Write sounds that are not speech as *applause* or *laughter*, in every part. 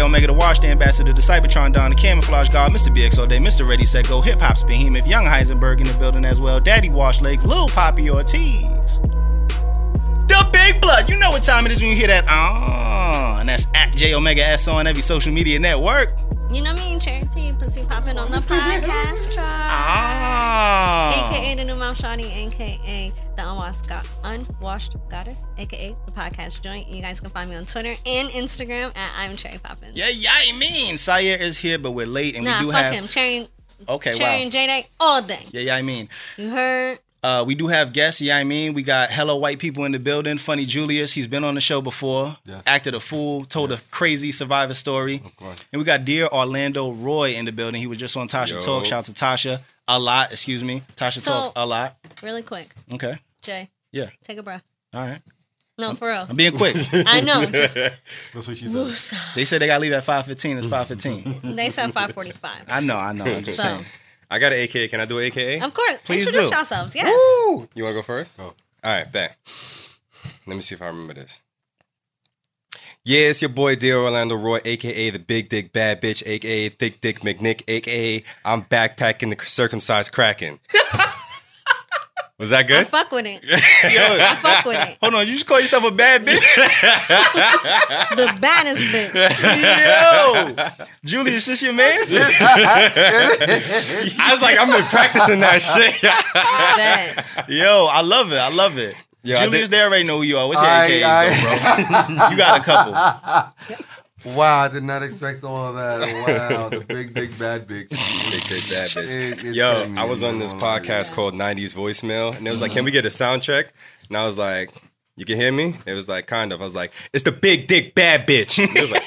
Omega, the Wash, the Ambassador, the Cybertron Don, the Camouflage God, Mr. BX all day, Mr. Ready Set Go, Hip Hop's Behemoth, Young Heisenberg in the building as well, Daddy Wash Legs, Lil Poppy Ortiz. The Big Blood. You know what time it is when you hear that. Ah, and that's at J Omega S on every social media network. You know me, Cherry P, pussy popping on the podcast chart. Ah. AKA the new mom shawty, aka the unwashed, go- unwashed goddess, aka the podcast joint. You guys can find me on Twitter and Instagram at I'm Cherry Poppins. Yeah, yeah, I mean, Syer is here, but we're late, and Nah, we do fuck have. him. Cherry, Okay, Cherry wow. and J Day all day. Yeah, yeah, I mean. You heard? Uh, we do have guests, yeah, I mean. We got Hello White People in the building. Funny Julius, he's been on the show before. Yes. Acted a fool, told a crazy survivor story. Of course. And we got Dear Orlando Roye in the building. He was just on Tasha Yo. Talk. Shout out to Tasha a lot, excuse me. Tasha So- Talks a lot. Really quick. Okay. Jay, Yeah. take a breath. All right. No, for real. I'm being quick. *laughs* I know. Just, *laughs* That's what she said. they said they got to leave at 5.15. It's 5.15. they said 545. I know, I know. I'm just So, saying. I got an AKA. Can I do an AKA? of course, Please introduce do. yourselves. Yes. Woo! You want to go first? Oh. All right, bet. Let me see if I remember this. Yeah, it's your boy Dear Orlando Roye, aka the Big Dick Bad Bitch, aka Thick Dick McNick, aka I'm backpacking the circumcised Kraken. *laughs* Was that good? I good? fuck with it. *laughs* I fuck with it. Hold on, you just call yourself a bad bitch? The baddest bitch. Yo! Julie, is this your man? *laughs* I was like, I've been practicing that shit. That. Yo, I love it. I love it. Yeah, I Julius, they already know who you are. What's your I- AKAs, I- though, bro? you got a couple. *laughs* Wow, I did not expect all of that. *laughs* Wow, the big, big, bad bitch. Big Dick Bad Bitch. It- Yo, I was on this podcast called 90s Voicemail, and it was like, Can we get a sound check? And I was like, You can hear me? It was like, Kind of. I was like, It's the big dick bad bitch. It was like,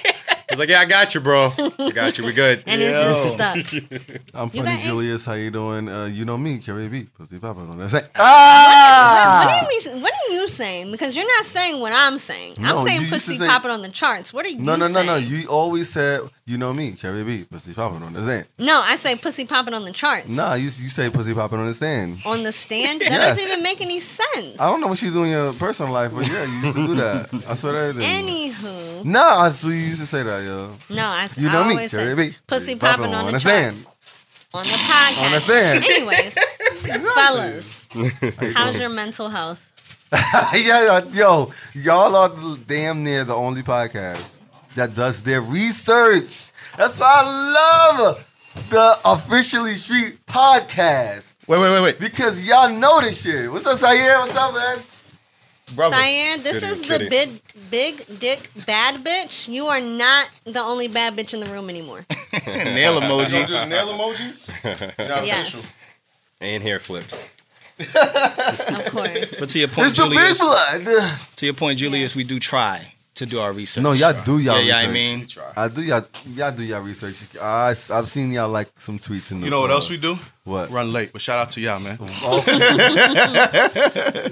was like, Yeah, I got you, bro. I got you. We good. *laughs* And it's just stuck. *laughs* I'm You funny, got- Julius. How you doing? Uh, you know me, Carrie B. Pussy Papa. No, that's it. What, Ah! what, are you, what are you saying? Because you're not saying what I'm saying. No, I'm saying you used pussy say- popping on the charts. What are you saying? No, no, no, no. saying? You always said, you know me, Carrie B. Pussy Papa. No, that's it. No, I say pussy popping on the charts. Nah, you, you say pussy popping on the stand. On the stand? *laughs* That Yes. doesn't even make any sense. I don't know what you do in your personal life, but yeah, you used to do that. I swear that I did. Anywho. Nah, I swear you used to say that, yo. No, I, You I know me, always say Cherry B. pussy Popping popping on, on the the stand. On the podcast. On the stand. *laughs* Anyways, fellas, *laughs* how's your mental health? *laughs* yeah, yo, y'all are the- damn near the only podcast that does their research. That's why I love the officially street podcast Wait, wait, wait, wait. because y'all know this shit. What's up, Sayer? What's up, man? Brother. Syer, this Goody, is the big, big dick bad bitch. You are not the only bad bitch in the room anymore. *laughs* Nail You emoji. do nail emojis? Not Yes. official. And hair flips. Of course. But to your point, It's the big Julius, blood. to your point, Julius, Yes. we do try to do our research. No, y'all do y'all Yeah, yeah, I research. mean, I do y'all, y'all do y'all research. I, I've seen y'all like some tweets in the. You know what uh, else we do? What? Run late. But shout out to y'all, man. *laughs*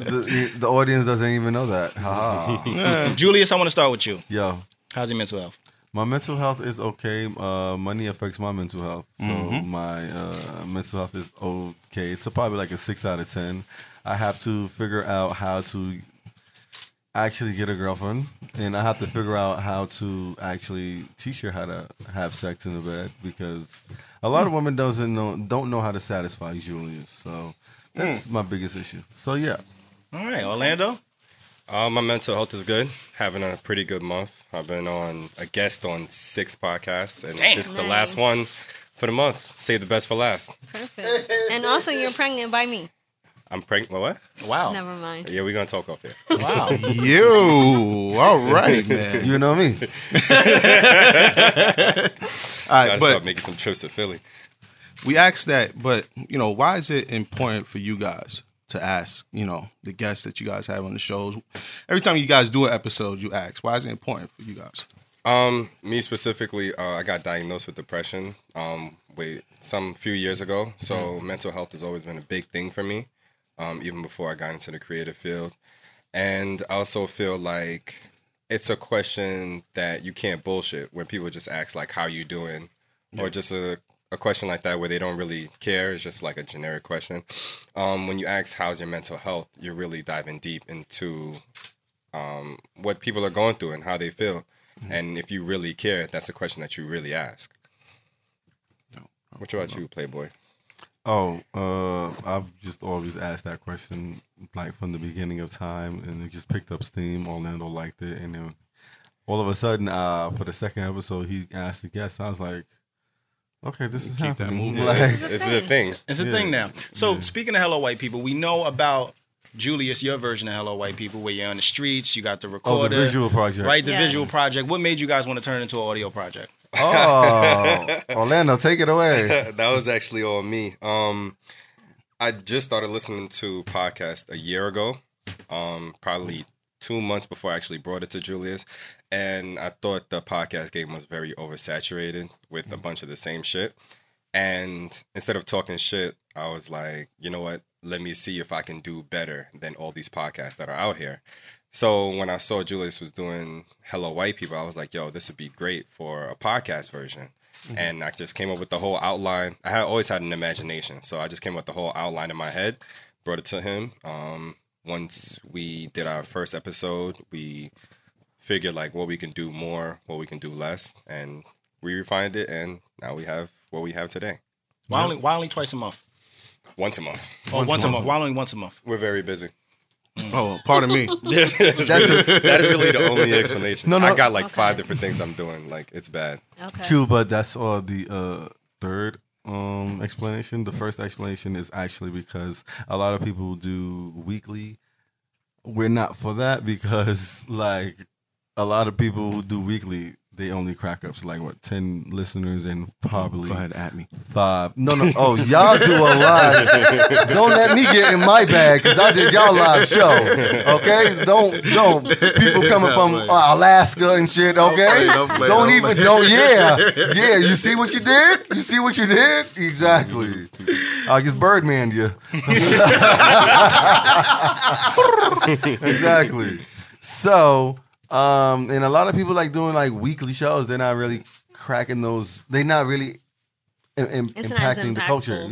The, the audience doesn't even know that. Ha ha. *laughs* Julius, I want to start with you. Yo, How's your mental health? my mental health is okay. Uh, money affects my mental health, so my uh, mental health is okay. It's a, probably like a six out of ten. I have to figure out how to actually get a girlfriend, and I have to figure out how to actually teach her how to have sex in the bed because a lot of women doesn't know don't know how to satisfy Julius. So that's my biggest issue. So yeah. All right, Orlando. Uh, my mental health is good. Having a pretty good month. I've been on a guest on six podcasts, and Damn. this is the last one for the month. Save the best for last. Perfect. And also, you're pregnant by me. I'm pregnant. What? Wow. Never mind. Yeah, we're gonna talk off here. *laughs* Wow. *laughs* You. All right, man. You know me. *laughs* All Gotta but start making some trips to Philly. we asked that, but you know, why is it important for you guys to ask, you know, the guests that you guys have on the shows? Every time you guys do an episode, you ask, why is it important for you guys? Um, me specifically, uh, I got diagnosed with depression. Um, wait, some few years ago. So mental health has always been a big thing for me. Um, even before I got into the creative field, and I also feel like it's a question that you can't bullshit. when people just ask like, "How you doing?" or just a a question like that where they don't really care. It's just like a generic question. Um, when you ask, "How's your mental health?" You're really diving deep into um, what people are going through and how they feel. And if you really care, that's a question that you really ask. No. What about you, Playboy? Oh, uh, I've just always asked that question like from the beginning of time, and it just picked up steam. Orlando liked it, and then all of a sudden, uh, for the second episode, he asked the guest. I was like, okay, this is Keep that happening. moving. *laughs* Like, This is a thing. It's a Yeah. thing now. So speaking of Hello White People, we know about Julius, your version of Hello White People, where you're on the streets, you got the oh, recorder, the visual project. right? The Yes. visual project. What made you guys want to turn it into an audio project? Oh, *laughs* Orlando, take it away. *laughs* that was actually all me. Um, I just started listening to podcasts a year ago, um, probably two months before I actually brought it to Julius, and I thought the podcast game was very oversaturated with a bunch of the same shit. And instead of talking shit, I was like, you know what? Let me see if I can do better than all these podcasts that are out here. So when I saw Julius was doing Hello White People, I was like, yo, this would be great for a podcast version. And I just came up with the whole outline. I had always had an imagination, so I just came up with the whole outline in my head, brought it to him. Um, once we did our first episode, we figured like what we can do more, what we can do less, and we refined it, and now we have what we have today. Why only why only twice a month? Once a month. Oh, once a month. Why only once a month? We're very busy. Oh, pardon me. *laughs* *laughs* That's really- that is really the only explanation. No, no. I got like Okay. five different things I'm doing. Like it's bad. Okay. True, but that's all the uh, third um, explanation. The first explanation is actually because a lot of people do weekly. We're not for that because like a lot of people who do weekly, they only crack up to like what ten listeners and probably Go ahead, at me. five. No, no. Oh, y'all do a lot. Don't let me get in my bag because I did y'all live show. Okay, don't don't people coming from uh, Alaska and shit. Okay, play, don't play, don't don't even. play. No, yeah, yeah. You see what you did? You see what you did? Exactly. I just Birdman you. *laughs* exactly. So, um, and a lot of people like doing like weekly shows. They're not really cracking those. They're not really im- im- It's not as impacting the culture. impactful,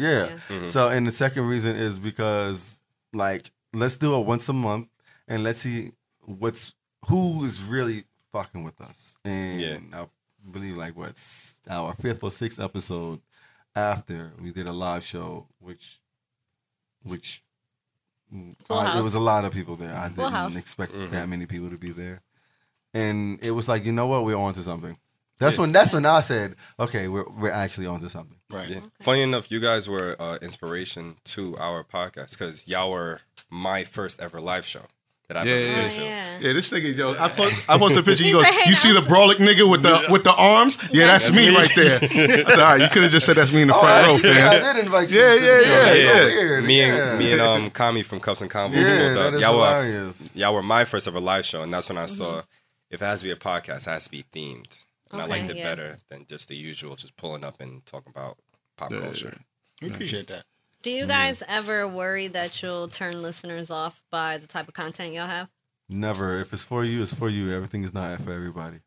Yeah. yeah. So, and the second reason is because like let's do it once a month and let's see what's who is really fucking with us. And Yeah. I believe like what's our fifth or sixth episode after we did a live show, which which mm, Full I- there house. was a lot of people there. I Full didn't house. expect Mhm. that many people to be there, and it was like you know what, we're on to something. That's Yeah. when that's when I said, okay, we're we're actually on to something. Right. Yeah. Funny enough, you guys were uh, inspiration to our podcast because y'all were my first ever live show that I've Yeah, ever yeah, to. yeah. Yeah, this nigga, yo, I post, I posted a picture. He He goes, "You see the I'm- nigga with the with the arms? Yeah, that's, That's me, me. right there." *laughs* I said, "All right, you could have just said that's me in the Oh, front I, row, did, I did invite you. Yeah, to the yeah, yeah, yeah. so weird. Me yeah. and me and um Kami from Cups and Combos. yeah, pulled that up. is y'all were y'all were my first ever live show, and that's when I saw if it has to be a podcast, it has to be themed, and I Okay, liked it yeah. better than just the usual, just pulling up and talking about pop Yeah, culture. We appreciate that. Do you guys ever worry that you'll turn listeners off by the type of content y'all have? Never. If it's for you, it's for you. Everything is not for everybody.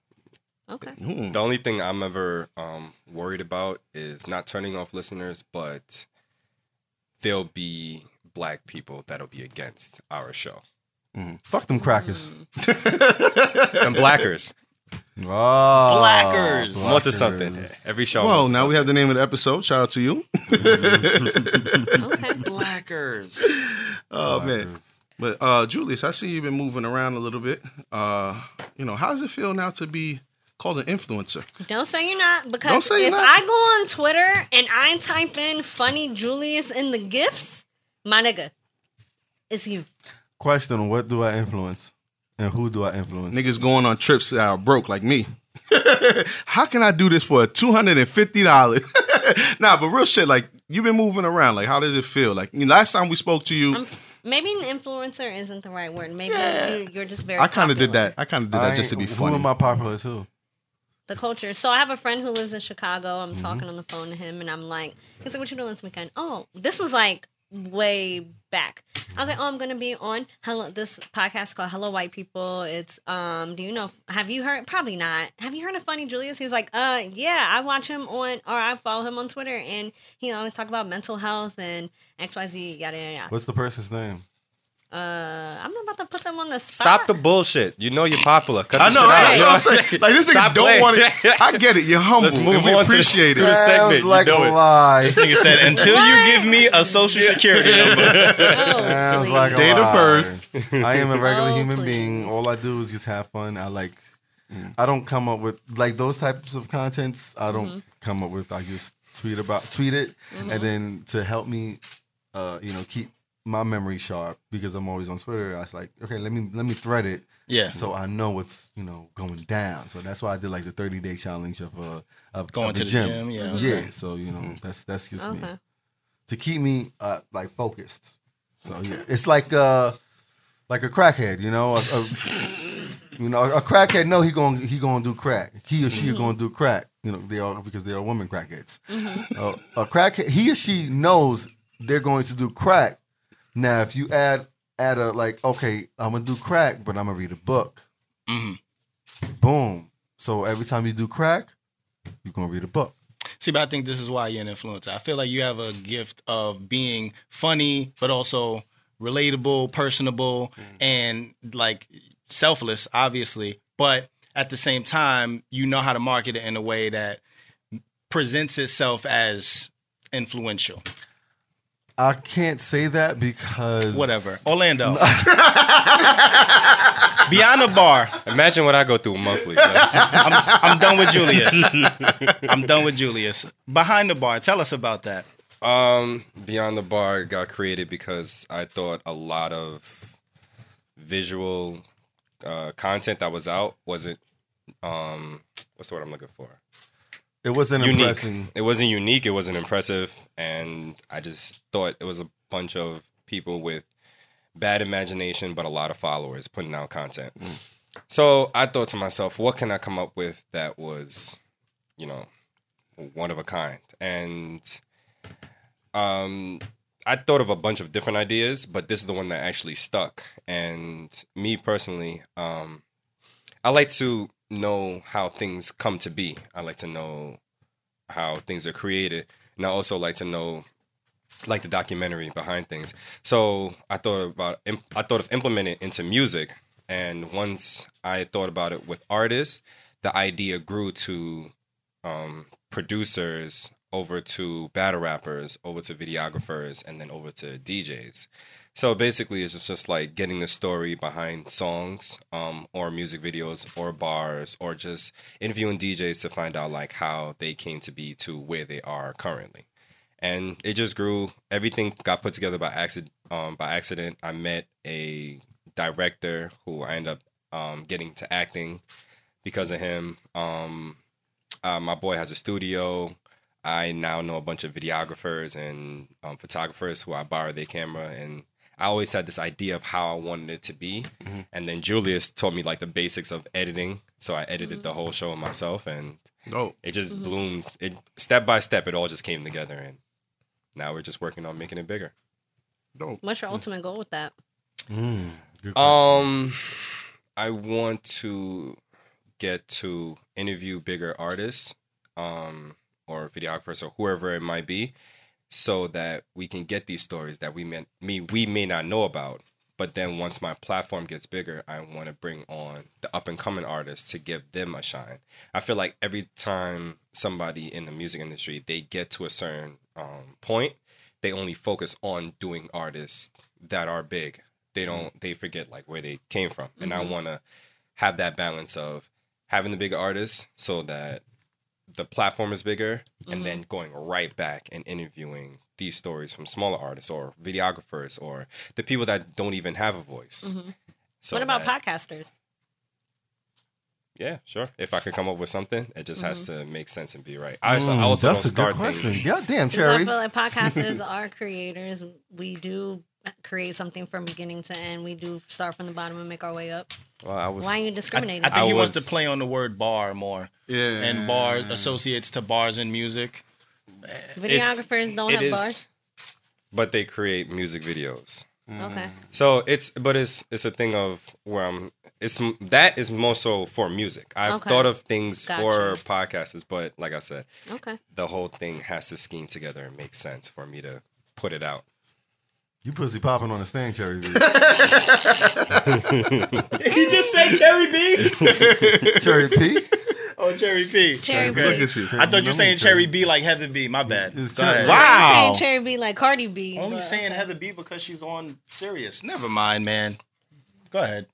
Okay. Hmm. The only thing I'm ever um, worried about is not turning off listeners, but there'll be black people that'll be against our show. Fuck them crackers. *laughs* And blackers. Oh, Blackers. I'm onto something. Every show. I'm Well, onto now we have the name of the episode. Shout out to you. Okay. Blackers. *laughs* Oh man. But uh Julius, I see you've been moving around a little bit. Uh, you know, how does it feel now to be called an influencer? Don't say you're not Don't because say you're if not. I go on Twitter and I type in funny Julius in the gifts, my nigga, it's you. Question: What do I influence, and who do I influence? Niggas going on trips that are broke like me. *laughs* How can I do this for two hundred and fifty dollars? *laughs* nah, but real shit. Like you've been moving around. Like how does it feel? Like you know, last time we spoke to you, I'm, maybe an influencer isn't the right word. Maybe Yeah. you, you're just very. I kind of did that. I kind of did I that just to be ain't- funny. Who am I popular to? the culture. So I have a friend who lives in Chicago. I'm Mm-hmm. talking on the phone to him, and I'm like, he's like, "What you doing this weekend?" Oh, this was like way back. I was like, "Oh, I'm gonna be on hello this podcast called Hello White People." It's um, do you know? Have you heard? Probably not. Have you heard of Funny Julius? He was like, "Uh, yeah, I watch him on or I follow him on Twitter, and he always talk about mental health and X Y Z yada yada yada." What's the person's name? Uh, I'm not about to put them on the spot. Stop the bullshit. You know you're popular. Cut I know. shit out. That's what I'm saying. *laughs* Like this nigga Stop don't playing. want it. *laughs* I get it. You're humble. Let's move we on to the- appreciate to the it. segment, Sounds you like know a it. lie. This nigga said, until you give me a social security *laughs* number. Oh, Sounds please. like a Date of lie. birth. I am a regular Oh, human please. being. All I do is just have fun. I like. I don't come up with like those types of contents. I don't Mm-hmm. come up with. I just tweet about tweet it, and then to help me, uh, you know, keep my memory sharp because I'm always on Twitter. I was like, okay, let me let me thread it. Yeah. So I know what's you know going down. So that's why I did like the 30 day challenge of uh of Going of to the gym, yeah. Yeah. So you know that's that's just me to keep me uh, like focused. So yeah, it's like uh like a crackhead, you know. A, a, *laughs* you know, a crackhead know he going he going to do crack. He or she going to do crack. You know, they are because they are women crackheads. Uh, a crackhead, he or she knows they're going to do crack. Now, if you add add a like, okay, I'm gonna do crack, but I'm gonna read a book. Mhm. Boom. So every time you do crack, you're gonna read a book. See, but I think this is why you're an influencer. I feel like you have a gift of being funny, but also relatable, personable, and like selfless, obviously. But at the same time, you know how to market it in a way that presents itself as influential. I can't say that because Whatever. Orlando. *laughs* Beyond the bar. Imagine what I go through monthly. I'm, I'm done with Julius. I'm done with Julius. Behind the bar. Tell us about that. Um, Beyond the Bar got created because I thought a lot of visual uh, content that was out wasn't um, what's the word I'm looking for? It wasn't Unique. impressing. It wasn't unique. It wasn't impressive, and I just thought it was a bunch of people with bad imagination but a lot of followers putting out content. So I thought to myself, what can I come up with that was, you know, one of a kind? And um, I thought of a bunch of different ideas, but this is the one that actually stuck. And me personally, um, I like to know how things come to be. I like to know how things are created, and I also like to know like the documentary behind things. So I thought about I thought of implementing it into music, and once I thought about it with artists, the idea grew to um, producers, over to battle rappers, over to videographers, and then over to DJs. So basically, it's just, like getting the story behind songs, um, or music videos, or bars, or just interviewing DJs to find out like how they came to be to where they are currently. And it just grew. Everything got put together by accident. Um, by accident, I met a director who I ended up um, getting to acting because of him. Um, uh, my boy has a studio. I now know a bunch of videographers and um, photographers who I borrow their camera, and I always had this idea of how I wanted it to be. And then Julius taught me like the basics of editing, so I edited the whole show myself, and Dope. it just bloomed. It step by step, it all just came together, and now we're just working on making it bigger. Dope. What's your ultimate goal with that? Mm. Um, I want to get to interview bigger artists, um, or videographers or whoever it might be, so that we can get these stories that we may, me we may not know about. But then once my platform gets bigger, I want to bring on the up and coming artists to give them a shine. I feel like every time somebody in the music industry they get to a certain um, point, they only focus on doing artists that are big. They don't they forget like where they came from. And I want to have that balance of having the bigger artists so that the platform is bigger and then mm-hmm. going right back and interviewing these stories from smaller artists or videographers or the people that don't even have a voice. Mm-hmm. So what about that- podcasters? Yeah, sure. If I could come up with something, it just has mm-hmm. to make sense and be right. I also, I Mm, also that's don't a good start question. things. Yeah, damn, 'Cause I feel like podcasters *laughs* are creators. We do create something from beginning to end. We do start from the bottom and make our way up. Well, I was Why are you discriminating? I think I he wants to play on the word bar more. Yeah. And bar associates to bars and music. Videographers don't have is- bars. but they create music videos. Mm. Okay. So it's but it's it's a thing of where I'm it's that is more so for music. I've Okay. thought of things Gotcha. for podcasts, but like I said, Okay. the whole thing has to scheme together and make sense for me to put it out. You pussy popping on the stand, Cherry B. *laughs* he just said Cherry B. *laughs* Cherry P. oh, Cherry P. Cherry Okay. B. Look at you. I thought you were saying Cherry B like Heather B. My bad. It's Go Cherry- ahead. Wow. I'm saying Cherry B like Cardi B. Only but- saying Heather B because she's on Sirius. Never mind, man. Go ahead.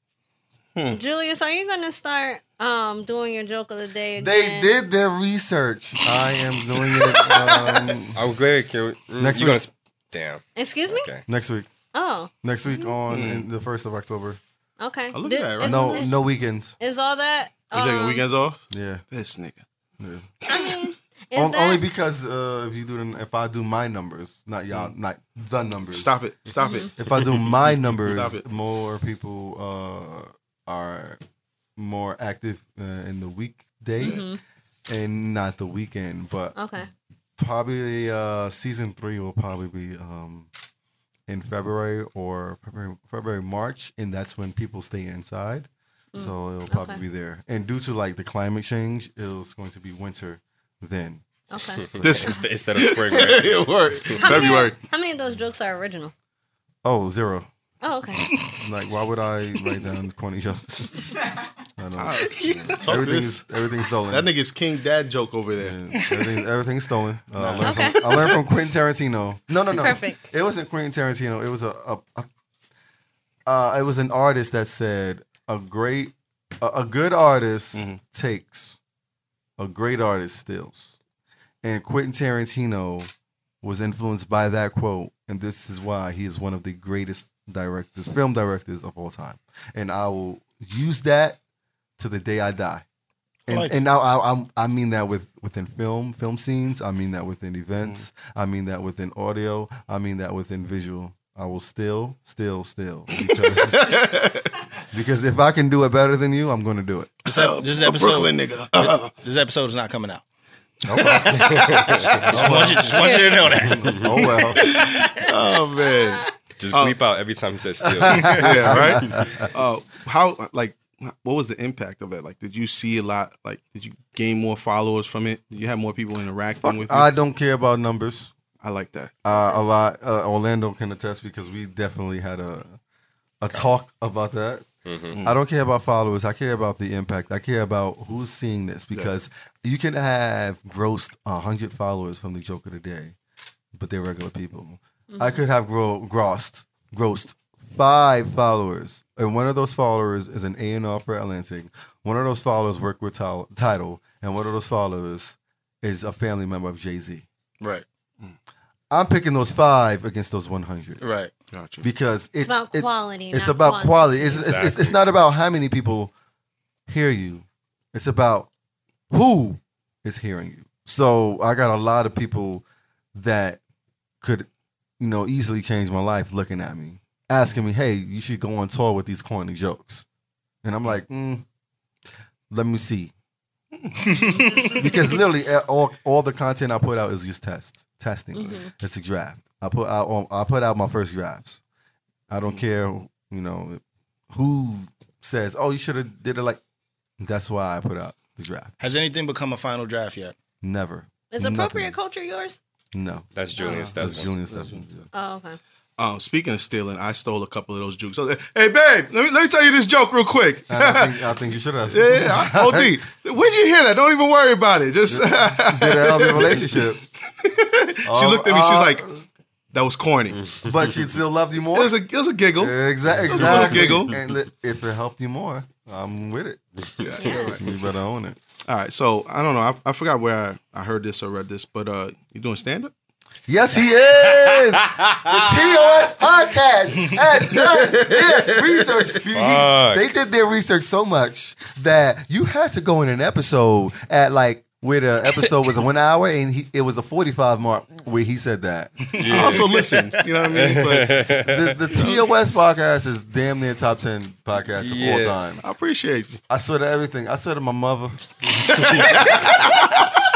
Julius, are you gonna start um doing your joke of the day They did their research. I am doing it um, *laughs* I'm glad. Can we, mm, Next you week. gonna? Sp- Damn. Excuse me? Okay. next week. Oh, Next week on Mm. in the first of October. okay. Oh, look Did- at that, right? No, it- no weekends. Is all that? You taking um, weekends off? Yeah, This nigga. yeah. I mean, is *laughs* On- that, only because uh, if you do the, if I do my numbers, not y'all, not the numbers. Stop it. Stop it. If I do *laughs* my numbers, Stop it. more people uh, are more active uh, in the weekday Mhm. and not the weekend. But Okay. Probably uh, season three will probably be um, in February or February, February, March, and that's when people stay inside. So it'll probably Mm. Okay. be there. And due to like the climate change, it's going to be winter then. Okay. *laughs* This Instead instead of spring, right? *laughs* it worked. How many- February. How many of those jokes are original? Oh, zero. Oh, okay. *laughs* Like, why would I write down *laughs* corny jokes? *laughs* I don't. Talk everything this. is everything's stolen. That nigga's King Dad joke over there. Yeah, everything, everything's stolen. Uh, I, learned Okay. from, I learned from Quentin Tarantino. No, no, no. Perfect. It wasn't Quentin Tarantino. It was a, a, a uh, it was an artist that said a great, a, a good artist Mhm. takes, a great artist steals, and Quentin Tarantino was influenced by that quote, and this is why he is one of the greatest directors, film directors of all time, and I will use that to the day I die. And, Like- and now I, I'm, I mean that with within film film scenes. I mean that within events. I mean that within audio. I mean that within visual. I will still, still, still because *laughs* because if I can do it better than you, I'm going to do it. This, ep- this episode, Brooklyn nigga. *laughs* Uh, this episode is not coming out. *laughs* just, want you, just want you to know that. Oh well. oh man. Just Oh. bleep out every time he says steal. *laughs* yeah, *laughs* right. Uh, *laughs* how like what was the impact of it? Like, did you see a lot? Like, did you gain more followers from it? Did you have more people interacting with you? I don't care about numbers. I like that. Uh, a lot. Uh, Orlando can attest because we definitely had a a talk about that. Mhm. I don't care about followers. I care about the impact. I care about who's seeing this because you can have grossed hundred followers from the joke of the day, but they're regular people. I could have gro- grossed grossed five followers, and one of those followers is an A and R for Atlantic. One of those followers work with Ti- Tidal, and one of those followers is a family member of Jay Z. Right. Mm. I'm picking those five against those 100 Right. Got you. because it's It's about it- quality. it's not about quantity. quality. It's, it's, it's, it's not about how many people hear you. It's about who is hearing you. So I got a lot of people that could, you know, easily change my life looking at me, asking me, hey, you should go on tour with these corny jokes. And I'm like, mm, let me see. *laughs* because literally eh, all, all the content I put out is just test, testing. Mhm. It's a draft. I put out I put out my first drafts. I don't care, you know, who says, "Oh, you should have did it like." That's why I put out the draft. Has anything become a final draft yet? Never. Is appropriate Nothing. culture yours? No. That's Julian Oh. That's Stesman. Julian Stephens. Oh, okay. Um, speaking of stealing, I stole a couple of those jokes. So, hey, babe, let me let me tell you this joke real quick. And I think I think you should have. yeah, yeah, I- OD. *laughs* Where'd you hear that? Don't even worry about it. Just Did it help your relationship? *laughs* she looked at me. She was like, "That was corny." But she still loved you more. It was a it was a giggle. Exactly. was a little Exactly. giggle. And if it helped you more, I'm with it. Yeah, Yes. You better own it. All right, so I don't know. I, I forgot where I, I heard this or read this, but uh, you doing stand up? Yes, he is. the *laughs* TOS podcast has done their research. He- he- Fuck. they did their research so much that you had to go in an episode at like where the episode was one hour and he, it was a 45 mark where he said that. I also listen. You know what I mean? *laughs* But The, the TOS podcast is damn near top 10 podcast of all time. I appreciate you. I swear to everything. I swear to my mother. *laughs*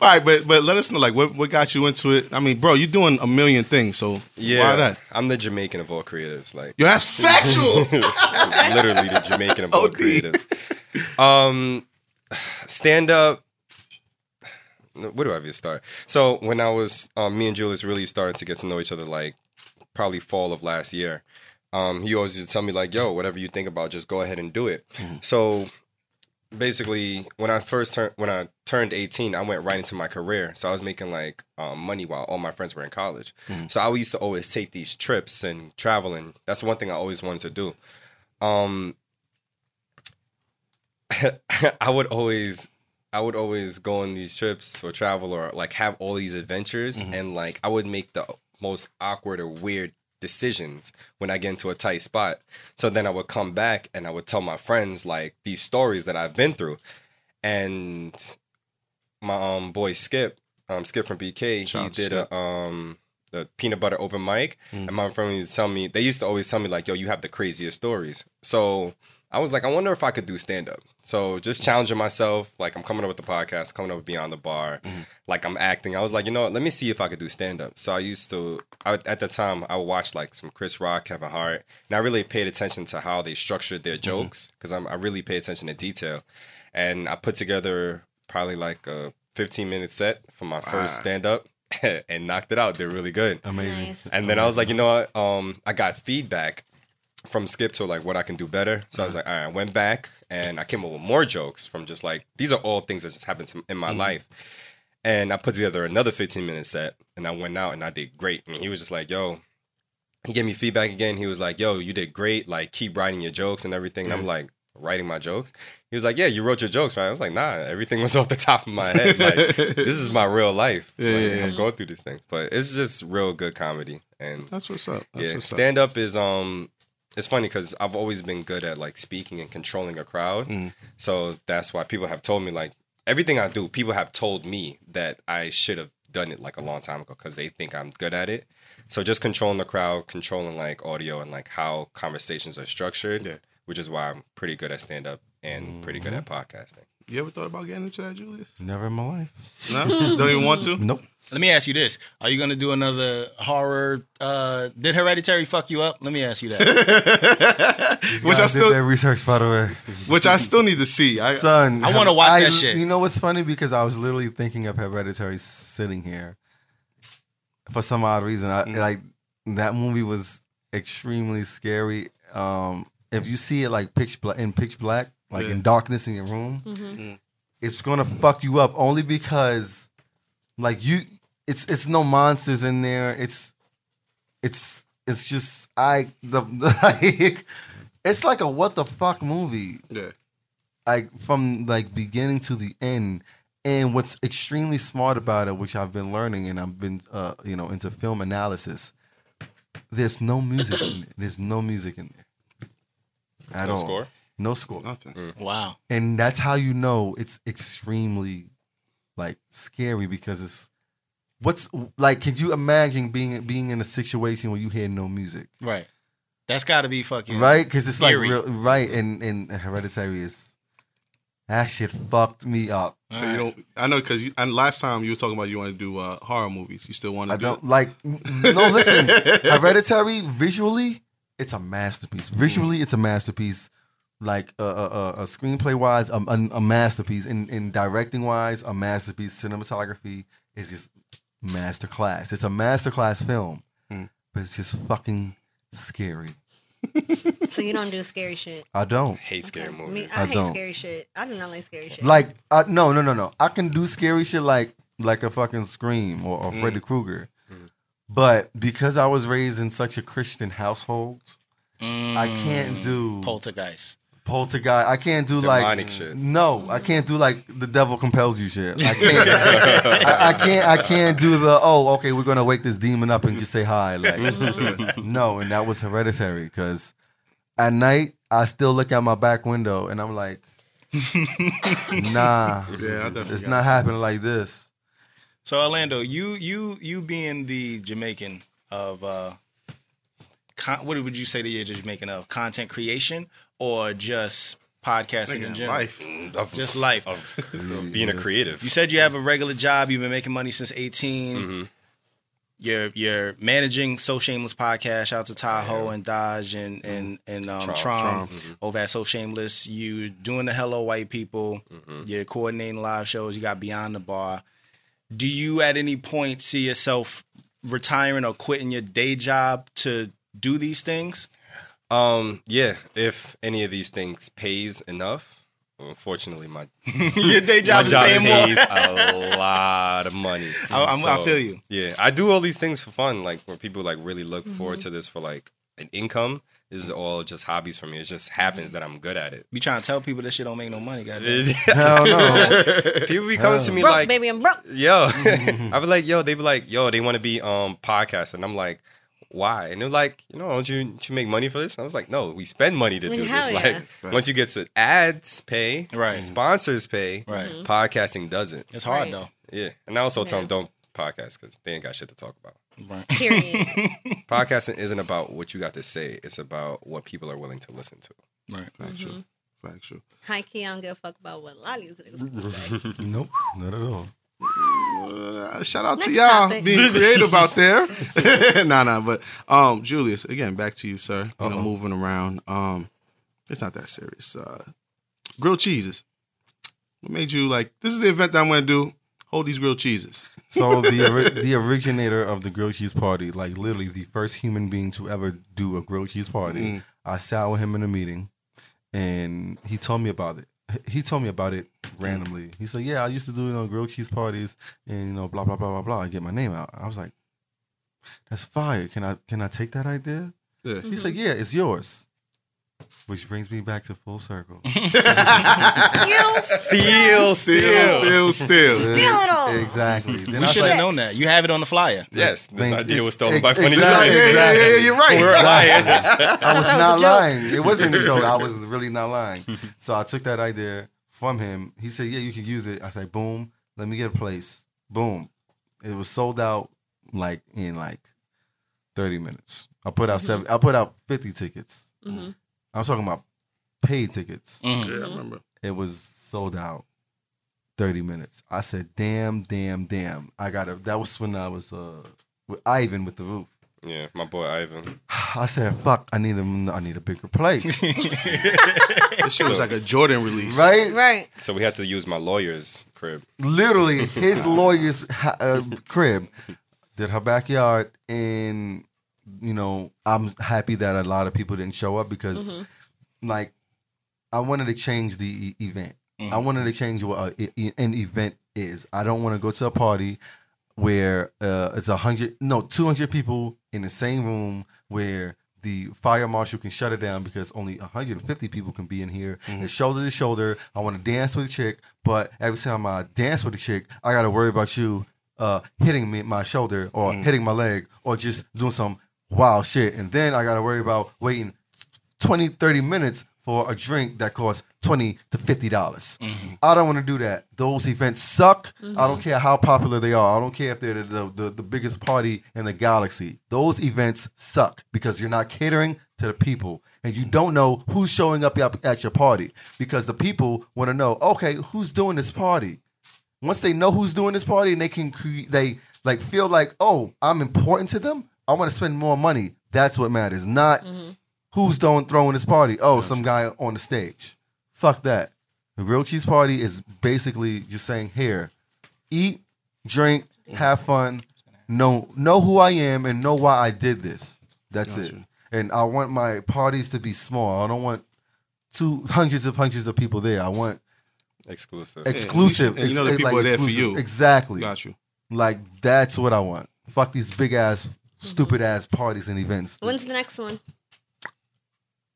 All right, but but let us know like what what got you into it. I mean, bro, you're doing a million things, so Yeah, why that? I'm the Jamaican of all creatives. Like Yo, that's factual. *laughs* literally the Jamaican of all *laughs* OD. creatives. Um, stand up. where do I even start? So when I was, um, me and Julius really started to get to know each other, like probably fall of last year. Um, he always used to tell me like, "Yo, whatever you think about, just go ahead and do it." So basically, when I first turned, when I turned eighteen, I went right into my career. So I was making like um, money while all my friends were in college. So I used to always take these trips and travel, and that's one thing I always wanted to do. Um, *laughs* I would always I would always go on these trips or travel or like have all these adventures and like I would make the most awkward or weird decisions when I get into a tight spot. So then I would come back and I would tell my friends like these stories that I've been through. And my um boy Skip, um Skip from BK, Shout he did Skip. a um the peanut butter open mic. And my friend used to tell me they used to always tell me like, yo, you have the craziest stories. So I was like, I wonder if I could do stand up. So just challenging myself, like I'm coming up with the podcast, coming up with Beyond the Bar, like I'm acting. I was like, you know what? Let me see if I could do stand up. So I used to, I, at the time, I would watch like some Chris Rock, Kevin Hart, and I really paid attention to how they structured their jokes because I really pay attention to detail. And I put together probably like a 15 minute set for my first stand up *laughs* and knocked it out. They're really good. Amazing. Nice. And then I was like, you know what? Um, I got feedback from Skip to like what I can do better. So I was uh-huh. like, all right, I went back and I came up with more jokes from just like these are all things that just happened to- in my mm-hmm. life. And I put together another 15 minute set and I went out and I did great. And he was just like, yo, he gave me feedback again. He was like, yo, you did great. Like, keep writing your jokes and everything. And I'm mm-hmm. like, writing my jokes? He was like, yeah, you wrote your jokes, right? I was like, nah, everything was *laughs* off the top of my *laughs* head. Like, this is my real life. Yeah, Like, yeah, yeah. I'm going through these things. But it's just real good comedy. And That's what's up. That's yeah, stand up is um it's funny because I've always been good at like speaking and controlling a crowd. Mm. So that's why people have told me like everything I do, people have told me that I should have done it like a long time ago because they think I'm good at it. So just controlling the crowd, controlling like audio and like how conversations are structured, Yeah. which is why I'm pretty good at stand up and pretty good at podcasting. You ever thought about getting into that, Julius? Never in my life. No, don't even want to. Nope. Let me ask you this: Are you gonna do another horror? Uh, did Hereditary fuck you up? Let me ask you that. *laughs* which I Guys did that research, by the way. which I still need to see. I, Son, I wanna watch I- that shit. You know what's funny? Because I was literally thinking of Hereditary sitting here for some odd reason. I, Like that movie was extremely scary. Um, if you see it like pitch black in pitch black, like Yeah. in darkness in your room, Mm-hmm. it's gonna fuck you up only because, like you, it's it's no monsters in there. It's it's it's just I the, *laughs* like it's like a what the fuck movie yeah. like from like beginning to the end. And what's extremely smart about it, which I've been learning, and I've been uh, you know into film analysis. There's no music in there. There's no music in there at No all. score? No school. Nothing. wow. And that's how you know it's extremely like scary because it's what's like. Can you imagine being being in a situation where you hear no music? Right. That's got to be fucking right? Because it's like real, right, and and Hereditary is that shit fucked me up. So you don't. I know because and last time you were talking about you want to do uh, horror movies. You still want to I do don't it? like. No, listen, *laughs* Hereditary visually, it's a masterpiece. Visually, it's a masterpiece. Like uh, uh, uh, uh, screenplay wise, a, a, a masterpiece. In in directing wise, a masterpiece. Cinematography is just masterclass. It's a masterclass film, Hmm. but it's just fucking scary. *laughs* So you don't do scary shit. I don't. Hate scary Okay. movies. Me, I, I hate don't. scary shit. I do not like scary shit. Like, uh, no, no, no, no. I can do scary shit like like a fucking Scream or, or Freddy Krueger, but because I was raised in such a Christian household, I can't do poltergeist. Poltergeist. I can't do Demonic like shit. no. I can't do like the devil compels you shit. I can't. I, I can't. I can't do the oh okay. We're gonna wake this demon up and just say hi. Like *laughs* no, and that was hereditary because at night I still look out my back window and I'm like, *laughs* nah. Yeah, I definitely. It's got not happening like this. So Orlando, you you you being the Jamaican of uh, con- what would you say that you're Jamaican of content creation or just podcasting in general? life. Of, Just life. of, of *laughs* being a creative. You said you have a regular job. You've been making money since 18. Mhm. You're you're managing So Shameless podcast. Shout out to Tahoe and Dodge and and and um, Trom. Trom, Trom. over at So Shameless. You doing the Hello White People. Mm-hmm. You're coordinating live shows. You got Beyond the Bar. do you at any point see yourself retiring or quitting your day job to do these things? Um, yeah, if any of these things pays enough. Unfortunately, my *laughs* your day *laughs* my job is job paying more. pays a lot of money. *laughs* I- I'm- I feel you. Yeah, I do all these things for fun, like where people like really look forward Mm-hmm. to this for like an income. This is all just hobbies for me. It just happens that I'm good at it. Be trying to tell people this shit don't make no money, goddamn. Hell no. people be coming to me Broke, like, baby, I'm broke. yo, I be like, yo, they be like, yo, they want to be um podcast, and I'm like, why? And they're like, you know, don't you, don't you make money for this? And I was like, no, we spend money to do Hell this. *laughs* yeah. Like, once you get to ads pay, Right. sponsors pay, Right. Mm-hmm. podcasting doesn't. It's hard Right. though. Yeah, and I also tell them don't podcast because they ain't got shit to talk about. Right. Period. *laughs* Podcasting isn't about what you got to say; it's about what people are willing to listen to. Right. Factual. Mm-hmm. Factual. High key, I don't give a fuck about what a lot of these niggas gonna say. *laughs* Nope, not at all. Uh, shout out to y'all topic. being *laughs* creative out there. *laughs* nah, nah, but um, Julius, again, back to you, sir. You know, Uh-oh. moving around. Um, it's not that serious. Uh, grilled cheeses. What made you like? This is the event that I'm going to do. Hold these grilled cheeses. *laughs* So the the originator of the grilled cheese party, like literally the first human being to ever do a grilled cheese party, Mm. I sat with him in a meeting, and he told me about it. He- He told me about it randomly. He said, "Yeah, I used to do you know grilled cheese parties, and you know blah blah blah blah blah. I get my name out." I was like, "That's fire! Can I can I take that idea?" Yeah. He said, mm-hmm. "Yeah, it's yours." Which brings me back to full circle. *laughs* *laughs* Still, Still, still, still. Steal it all. Exactly. Then I We was should like, have known that. You have it on the flyer. Yes, this Thank- idea was stolen by Funny exactly, Design. Yeah, yeah, yeah, yeah, you're right. We're lying. *laughs* I was not lying. It wasn't a joke. I was really not lying. So I took that idea from him. He said, "Yeah, you can use it." I said, "Boom, let me get a place." Boom, it was sold out like in like thirty minutes. I put out mm-hmm. seven. I put out fifty tickets. Mm-hmm. Mhm. I'm talking about paid tickets. Mhm. Yeah, I remember. It was sold out. 30 minutes. I said, damn, damn, damn. I got it. That was when I was uh with Ivan with the roof. Yeah, my boy Ivan. I said, fuck, I need a, I need a bigger place. *laughs* This shit was like a Jordan release. right? Right. So we had to use my lawyer's crib. Literally, his *laughs* lawyer's ha- uh, crib did her backyard, and you know, I'm happy that a lot of people didn't show up because, Mhm. like, I wanted to change the e- event. Mhm. I wanted to change what a, e- an event is. I don't want to go to a party where uh, it's a hundred, no, two hundred people in the same room where the fire marshal can shut it down because only 150 people can be in here. It's shoulder to shoulder. I want to dance with a chick, but every time I dance with a chick, I got to worry about you uh, hitting me my shoulder or hitting my leg or just doing some wild shit. And then I got to worry about waiting 20, 30 minutes for a drink that costs 20 to 50 dollars. Mm-hmm. I don't want to do that. Those events suck. I don't mm-hmm. care how popular they are. I don't care if they're the, the, the, the biggest party in the galaxy. Those events suck because you're not catering to the people and you don't know who's showing up at your party because the people want to know, okay, who's doing this party? Once they know who's doing this party and they can create, they like feel like, oh, I'm important to them. I want to spend more money. That's what matters, not mm-hmm. who's doing throwing this party. Oh, some guy on the stage. Fuck that. The grilled cheese party is basically just saying, here, eat, drink, have fun, know know who I am and know why I did this. That's it. And I want my parties to be small. I don't want two hundreds of hundreds of people there. I want Exclusive. exclusive. and you know the Ex- people are there for you. Exactly. Got you. Like that's what I want. Fuck these big ass, stupid ass parties and events. When's the next one?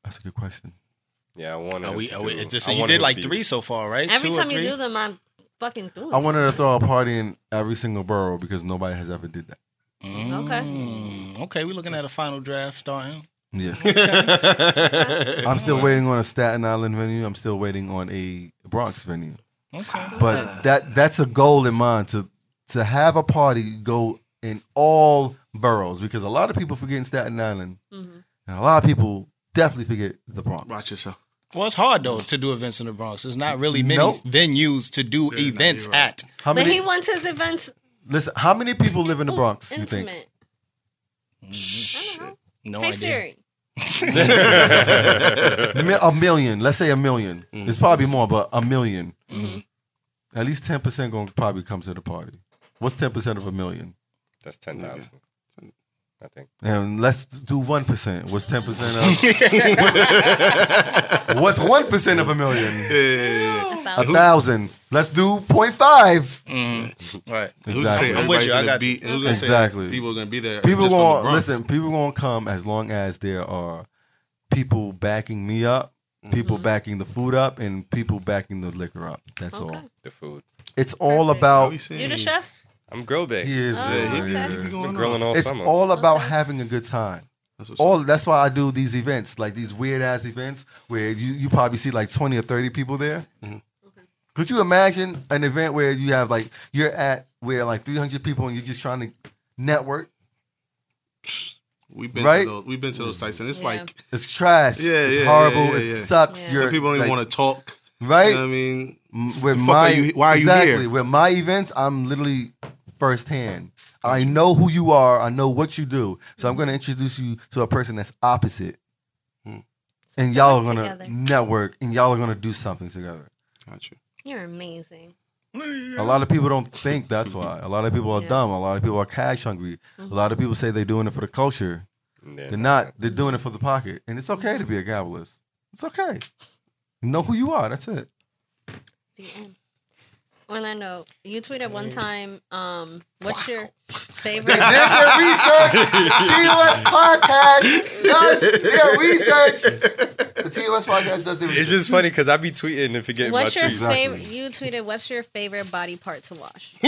That's a good question. yeah, I wanted. Are we, to are we, do- it's just, I you wanted did him like be- three so far, right? Every Two or time you three? do them, I'm fucking through. I wanted to throw a party in every single borough because nobody has ever did that. Mm, okay, we're looking at a final draft starting. Yeah. *laughs* I'm still waiting on a Staten Island venue. I'm still waiting on a Bronx venue. Okay. But that that's a goal in mind to to have a party go in all boroughs because a lot of people forget in Staten Island Mhm. and a lot of people definitely forget the Bronx. Watch yourself. Well, it's hard though to do events in the Bronx. There's not really many Nope. venues to do Yeah, events you're right. at. How But many he wants his events listen, how many people live in the Bronx, you think? intimate. I don't know. No hey idea. Siri. *laughs* A million. Let's say a 1000000 Mm. It's probably more, but a 1000000 Mm-hmm. At least ten percent gonna probably come to the party. What's ten percent of a million? That's ten thousand. I think. And let's do one percent. What's ten percent of? *laughs* What's one percent of a million? Yeah, yeah, yeah. A A thousand. thousand. Let's do 0.5. Mm-hmm. Right. Who's Exactly. I'm with you. I got be, you. Who's gonna say Exactly. people are gonna be there? People just from going LeBron? listen. People going to come as long as there are people backing me up, people backing the food up, and people backing the liquor up. That's Okay. all. The food. It's all Perfect. About. You the chef? I'm grill bay. He is. Oh, yeah, Yeah, he, okay. yeah, he be going Been grilling on. all It's summer. all about Okay. having a good time. That's what's All that's why I do these events, like these weird ass events where you, you probably see like twenty or thirty people there. Mhm. Could you imagine an event where you have like you're at where like three hundred people and you're just trying to network? We've been Right? to those, we've been to those types, and it's Yeah. like It's trash. Yeah, it's yeah, horrible. yeah, yeah, it sucks. Yeah. You're, some people don't even like, want to talk. right. You know what I mean, M- with my are you- why are you exactly here? with my events, I'm literally firsthand. I know who you are. I know what you do. So I'm going to introduce you to a person that's opposite, Hmm. and y'all are going to network, and y'all are going to do something together. got you. You're amazing. A lot of people don't think that's why. A lot of people are *laughs* Yeah. dumb. A lot of people are cash hungry. Mhm. A lot of people say they're doing it for the culture. Yeah, They're not. They're doing it for the pocket, and it's okay to be a capitalist. It's okay. Know who you are. That's it. The end. Orlando, you tweeted one time, um, what's your They favorite? did their research. TOS *laughs* podcast does their research. The TOS podcast does their research. It's just funny because I be tweeting and forgetting What's my your tweets. Exactly. favorite? You tweeted, "What's your favorite body part to wash?" *laughs*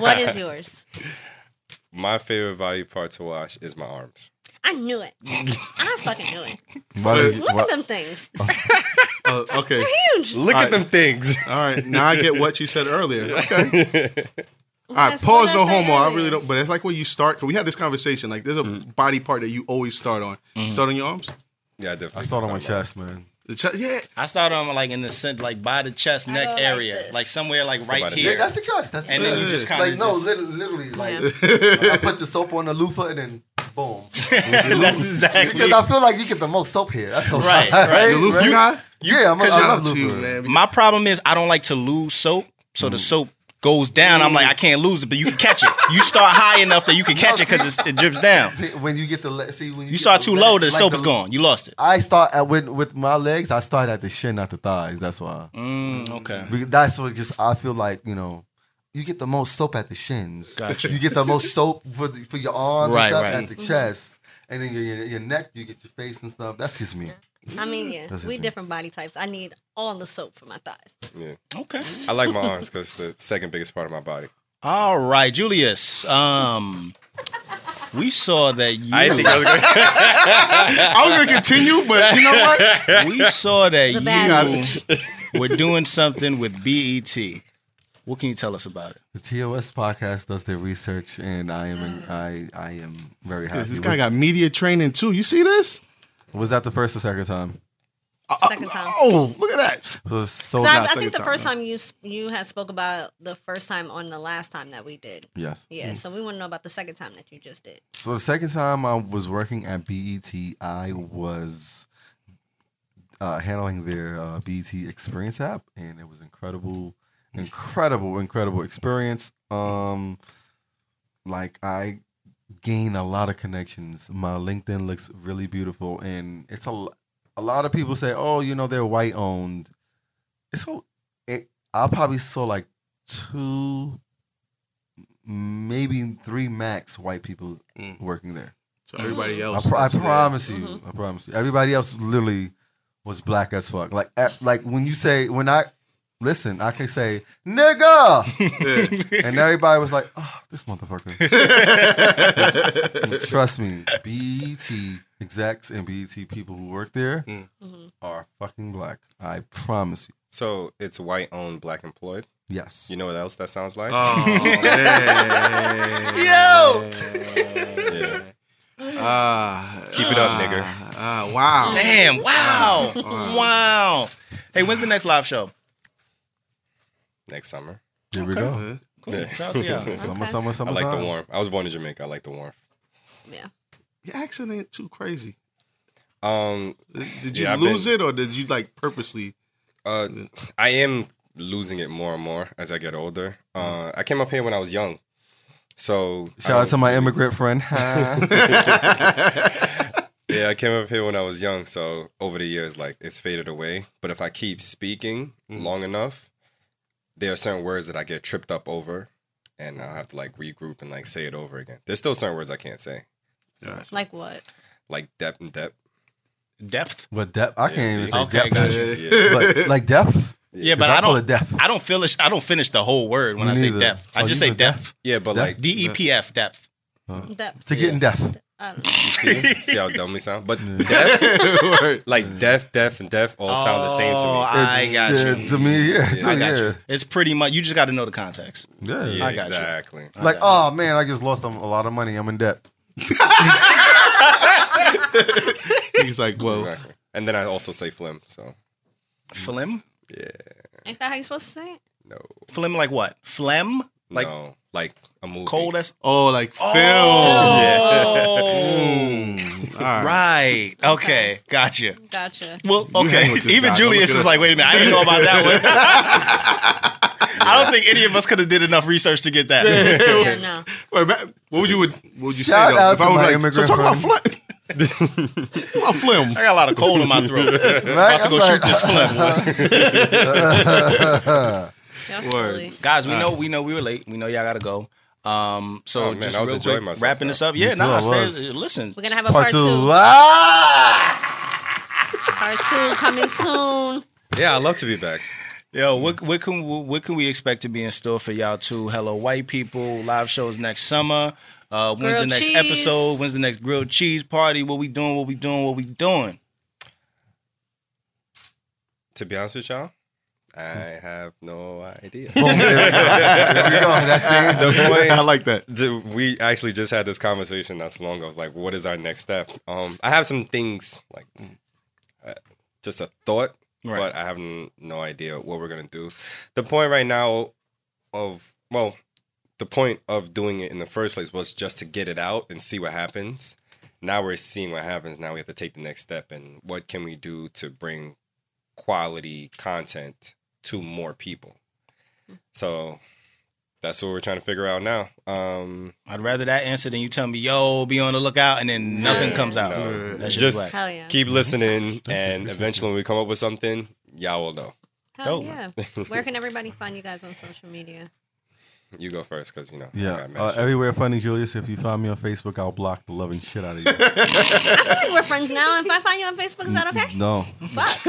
what is yours? My favorite body part to wash is my arms. I knew it. I fucking knew it. Why did you- Look why- at them things. Uh, *laughs* okay, Huge. Look Alright. at them things. all right. Now I get what you said earlier. Okay. *laughs* All right, That's pause, what no said homo. I earlier. really don't, but it's like where you start. Cause we had this conversation. Like, there's a body part that you always start on. You Start on your arms. yeah, I definitely. I start on my just chest, man. The chest, yeah. I start on like in the cent, like by the chest neck go like area, this. like somewhere like right Somebody- Yeah, here. that's the chest. That's the and chest. then you just kind of like no, literally, literally like I put the soap on the loofah and then boom. *laughs* that's exactly. Because I feel like you get the most soap here. That's all Right, right. right. The loofah right? guy. Yeah, I'm a, I Shout love out you, man. My problem is I don't like to lose soap, so Mm. the soap goes down. I'm like I can't lose it, but you can catch it. You start high enough that you can *laughs* catch it because it drips down. See, When you get the le- see when you, You start too low, the like soap is gone. You lost it. I start at with with my legs. I start at the shin, not the thighs. That's why. Mm, okay. Because that's what just I feel like you know. You get the most soap at the shins. Gotcha. You get the most soap for the, for your arms Right, and stuff right. at the chest, and then your, your your neck. You get your face and stuff. That's just me. I mean, yeah, we it. different body types. I need all the soap for my thighs. Yeah. Okay. I like my arms because it's the second biggest part of my body. All right, Julius. Um, we saw that you. I think I was going. *laughs* I was gonna continue, but you know what? *laughs* we saw that you were doing something with BET. What can you tell us about it? The TOS podcast does their research, and I am in, I I am very happy. This Was, guy got media training too. You see this? was that the first or second time? Second time. Oh, look at that. So, it's so 'Cause I, I think the time, first no. time you you had spoke about the first time on the last time that we did. yes. Yeah, so we want to know about the second time that you just did. So the second time I was working at BET, I was uh, handling their uh, BET Experience app, and it was incredible, incredible, incredible experience. Um, like I gain a lot of connections. My LinkedIn looks really beautiful, and it's a a lot of people say, "Oh, you know, they're white owned." It's a, it, I probably saw like two, maybe three max white people Mm. working there. So everybody I, else. pr- I that's there. promise you. I promise you. Everybody else literally was black as fuck. Like, at, like when you say when I listen, I can say nigga, Yeah. and everybody was like, "Oh, this motherfucker." *laughs* Trust me, BET execs and BET people who work there Mm. Are fucking black. I promise you. So it's white owned, black employed. Yes. You know what else that sounds like? Oh, *laughs* man. Yo! Yeah. Ah, Keep it up, nigga. Ah, wow. Damn! Wow! Wow. Wow! Hey, when's the next live show? Next summer. Here we go. Cool. Yeah. Shout out. *laughs* Summer, Okay. summer, I summer. like the warmth. I was born in Jamaica. I like the warmth. Yeah. Your accent ain't too crazy. Um, Did did you Yeah, lose been- it or did you like purposely? uh, I am losing it more and more as I get older. Uh, I came up here when I was young, so Shout out to my immigrant friend. *laughs* *laughs* yeah, I came up here when I was young. So over the years, like it's faded away. But if I keep speaking long enough, there are certain words that I get tripped up over, and I'll have to like regroup and like say it over again. There's still certain words I can't say, Like what? like depth and depth. Depth. but depth, I can't even say Okay, depth. gotcha. Yeah. But like depth. Yeah, but I I call don't. it depth. I don't finish. I don't finish the whole word when Me I say neither. depth. I Oh, just say go depth. Yeah, but Depth? like D E P F depth. That, To get in depth. I *laughs* see, see how dumb we sound. But deaf, *laughs* like deaf, deaf, and deaf all sound the same to Oh, me. I got you. To me, yeah. Yeah, too, I got yeah. you. It's pretty much. You just got to know the context. Yeah. Yeah, I got you. exactly. Like, oh man, I just lost a, a lot of money. I'm in debt. *laughs* He's like, well, Exactly. And then I also say flim. So Phlegm. yeah, Ain't that how you supposed to say it? no, Phlegm like what? Phlegm. Like no, like a movie. cold as. oh, like film. Oh. Mm, *laughs* all right. Right. Okay. Gotcha. Gotcha. Well, okay. Even guy. Julius is like, wait a minute, I didn't know about that one. *laughs* I don't think any of us could have did enough research to get that. Yeah, no. Wait, man, what would you would what would you Shout say though? out if I to was my like, immigrant so talk about friend. flim. *laughs* Talk about flim. I got a lot of cold in my throat. About to go I'm shoot this phlegm. Y'all Words. silly. Guys, we know we know we were late. We know y'all gotta go. Um, so Oh, man, just I was real enjoying quick, myself, wrapping though. this up. Yeah, too, nah, I stay, was. listen. We're gonna have a Part part, two. two. Ah! Part two coming soon. Yeah, I love to be back. Yo, what what can what can we expect to be in store for y'all too? Hello, white people. Live shows next summer. Uh, when's the Grilled next cheese. episode? When's the next grilled cheese party? What we doing? What we doing? What we doing? To be honest with y'all, I have no idea. Boom, there we go. There we go. *laughs* That's the the *laughs* point I like that. We actually just had this conversation not so long ago. Like, what is our next step? Um, I have some things like uh, just a thought, Right. but I have n- no idea what we're gonna do. The point right now of well, the point of doing it in the first place was just to get it out and see what happens. Now we're seeing what happens. Now we have to take the next step and what can we do to bring quality content to more people. So that's what we're trying to figure out now. Um, I'd rather that answer than you tell me, "Yo, be on the lookout," and then nothing Yeah. comes out. No. That should Just- be. Hell yeah. keep listening, *laughs* and eventually when we come up with something, y'all will know. Hell dope. yeah. *laughs* Where can everybody find you guys on social media? You go first, because you know. Yeah. got Uh, everywhere funny Julius. If you find me on Facebook, I'll block the loving shit out of you. *laughs* I feel like we're friends now. If I find you on Facebook, is that okay? No. Fuck.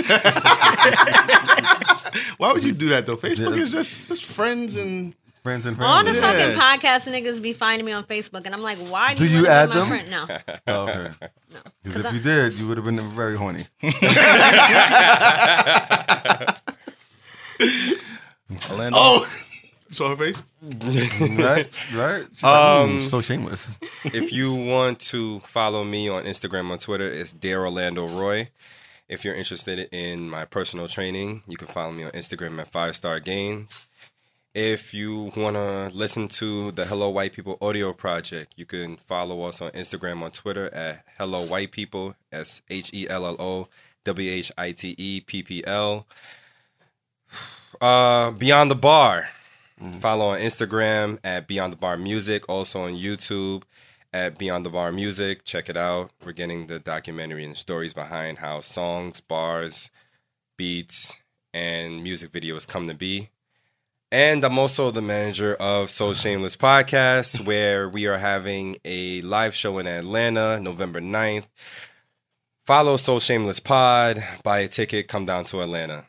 *laughs* Why would you do that though? Facebook Yeah. is just just friends and Friends and friends. All the. Yeah. fucking podcast niggas be finding me on Facebook, and I'm like, why do, Do you, you add my them? Friend? No. *laughs* Oh, okay. No. Because if I- you did, you would have been very horny. Orlando. oh, saw her face. right? Right? She's like, Um, "Mm, so shameless. if you want to follow me on Instagram on Twitter, it's Dear Orlando Roye. If you're interested in my personal training, you can follow me on Instagram at Five Star Gains. If you want to listen to the Hello White People audio project, you can follow us on Instagram on Twitter at Hello White People. S H E L L O W H I T E P P L. Uh, Beyond the Bar. Mm-hmm. Follow on Instagram at Beyond the Bar Music. Also on YouTube at Beyond the Bar Music. Check it out. We're getting the documentary and stories behind how songs, bars, beats, and music videos come to be. And I'm also the manager of So Shameless Podcast, where we are having a live show in Atlanta November 9th. Follow So Shameless Pod, buy a ticket, come down to Atlanta.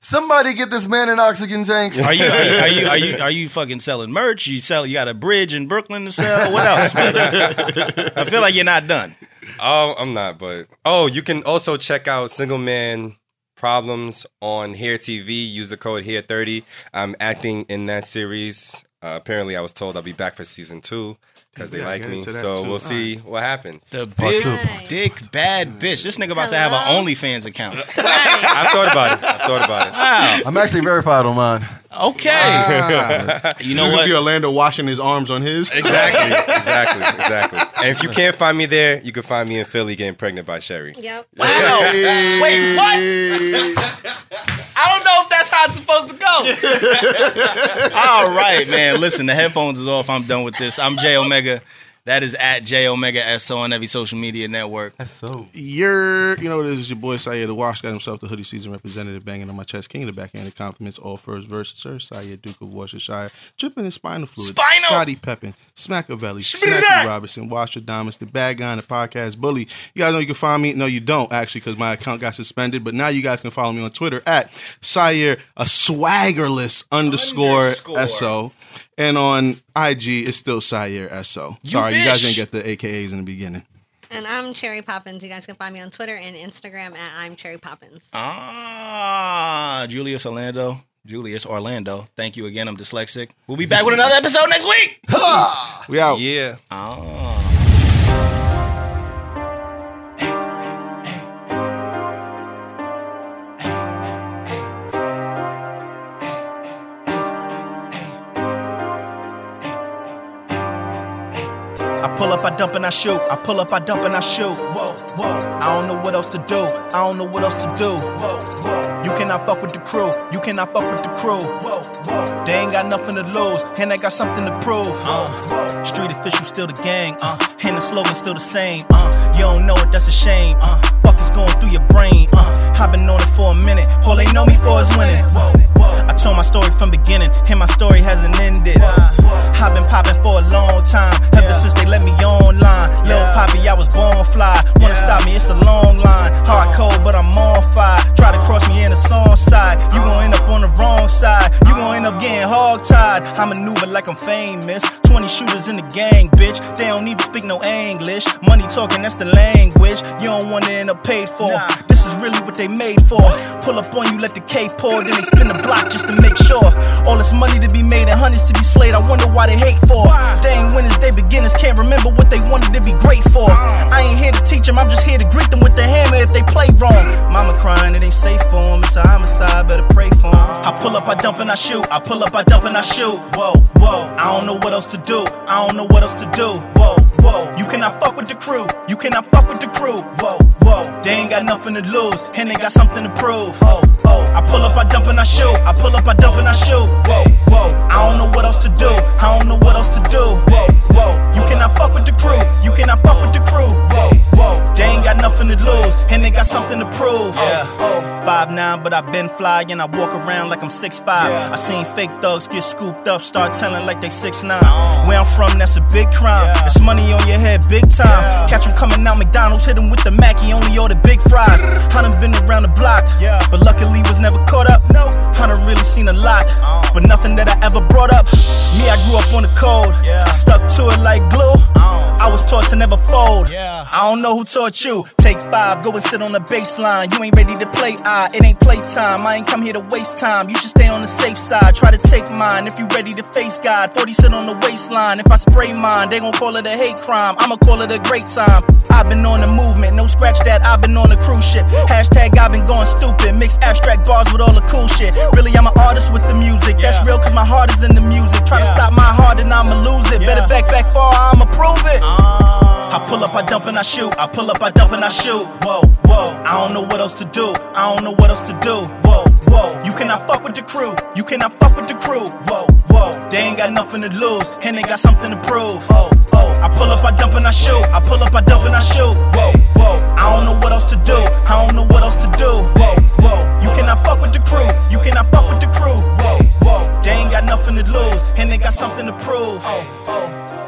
Somebody get this man an oxygen tank. Are you, are you are you are you *laughs* are you fucking selling merch? You sell you got a bridge in Brooklyn to sell? What else, brother? I feel like you're not done. Oh, I'm not, but oh, you can also check out Single Man Problems on Hair TV. Use the code Hair30. I'm acting in that series. Uh, apparently, I was told I'll be back for season two because they like me. So too. we'll see what happens. The Part big two. Nice. dick bad bitch. This nigga about to have an OnlyFans account. Right. I've thought about it. I've thought about it. Wow. I'm actually verified on mine. Okay. Ah. You You know know what? Be Orlando washing his arms on his. Exactly, *laughs* exactly, exactly. And if you can't find me there, you can find me in Philly getting pregnant by Sherry. Yep. Wow. Wait, what? *laughs* I don't know if that's how it's supposed to go. *laughs* All right, man. Listen, the headphones is off. I'm done with this. I'm J Omega. That is at J Omega SO on every social media network. That's so. You're, you know, this is your boy Syer the Wash got himself the hoodie season representative banging on my chest, king of the backhanded compliments, all first verse, Sir Syer Duke of Worcestershire, dripping in spinal fluid, Spinal! Scotty Peppin, Smackavelli, Smack! Snacky Robinson, Washer Damas, the bad guy on the podcast bully. You guys know you can find me. No, you don't actually, because my account got suspended. But now you guys can follow me on Twitter at Syer a swaggerless underscore, Underscore. so. And on IG, it's still Syer SO. Sorry, you guys didn't get the AKAs in the beginning. And I'm Cherry Poppins. You guys can find me on Twitter and Instagram at I'm Cherry Poppins. Ah, Julius Orlando. Julius Orlando. Thank you again. I'm dyslexic. We'll be back with another episode next week. *laughs* We out. Yeah. Ah. Pull up, I dump and I shoot. I pull up, I dump and I shoot. Whoa, whoa. I don't know what else to do. I don't know what else to do. Whoa, whoa. You cannot fuck with the crew. You cannot fuck with the crew. Whoa, whoa. They ain't got nothing to lose, and they got something to prove. Uh, street official still the gang. Uh, and the slogan still the same. Uh, you don't know it, that's a shame. Uh, fuck is going through your brain. Uh, I've been on it for a minute. All they know me for is winning. Whoa, whoa. I told my story from beginning, and my story hasn't ended. I've been popping for a long time, ever since they let me online. Lil Poppy, I was born fly. Wanna stop me, it's a long line. Hard uh-huh. cold, but I'm on fire. Try to cross me in the song side. You gon' end up on the wrong side. You gon' end up getting hog tied. I maneuver like I'm famous. 20 shooters in the gang, bitch. They don't even speak no English. Money talking, that's the language. You don't wanna end up paid for. This is really what they made for. Pull up on you, let the K pour, then they spin the block just to make sure. All this money to be made and hundreds to be slayed. I wonder why they hate for. They ain't winners, they beginners. Can't remember what they wanted to be great for. I ain't here to teach them, I'm just here to greet them with the hammer if they play wrong. Mama crying, it ain't safe for them. It's a homicide, better pray for them. I pull up, I dump and I shoot. I pull up, I dump and I shoot. Whoa, whoa. I don't know what else to do. I don't know what else to do. Whoa, whoa. You cannot fuck with the crew. You cannot fuck with the crew. Whoa, whoa. They ain't got nothing to lose, and they got something to prove. Oh, oh. I pull up, I dump and I shoot. I pull up, I dump and I shoot. Whoa, whoa. I don't know what else to do. I don't know what else to do. Whoa, whoa. You cannot fuck with the crew. You cannot fuck with the crew. Whoa, whoa. They ain't got nothing to lose, and they got something to prove. Yeah. Oh, five nine, but I been fly and I walk around like I'm six five. I seen fake thugs get scooped up, start telling like they six nine. Uh-huh. Where I'm from, that's a big crime. It's money on your head, big time. Catch 'em coming out McDonald's, hit 'em with the Mackie, only order big fries. I done been around the block, yeah. but luckily was never caught up. I done really seen a lot, uh. but nothing that I ever brought up. Me, I grew up on the code, I stuck to it like glue. Uh. I was taught to never fold. Yeah. I don't know who taught you. Take five, go and sit on the baseline. You ain't ready to play, I. It ain't playtime. I ain't come here to waste time. You should stay on the safe side. Try to take mine if you ready to face God. 40 sit on the waistline. If I spray mine, they gon' call it a hate crime. I'ma call it a great time. I've been on the movement, no scratch that. I've been on a cruise ship. Hashtag I've been going stupid. Mix abstract bars with all the cool shit. Really, I'm an artist with the music. That's real, cause my heart is in the music. Try to stop my heart and I'ma lose it. Better back, back far, I'ma prove it. Uh. I pull up, I dump and I shoot. I pull up, I dump and I shoot. Whoa, whoa. I don't know what else to do. I don't know what else to do. Whoa, whoa. You cannot fuck with the crew. You cannot fuck with the crew. Whoa, whoa. They ain't got nothing to lose, and they got something to prove. Oh, oh. I pull up, I dump and I shoot. I pull up, I dump and I shoot. Whoa, whoa. I don't know what else to do. I don't know what else to do. Whoa, whoa. You cannot fuck with the crew. You cannot fuck with the crew. Whoa, whoa. They ain't got nothing to lose, and they got something to prove. Oh, oh.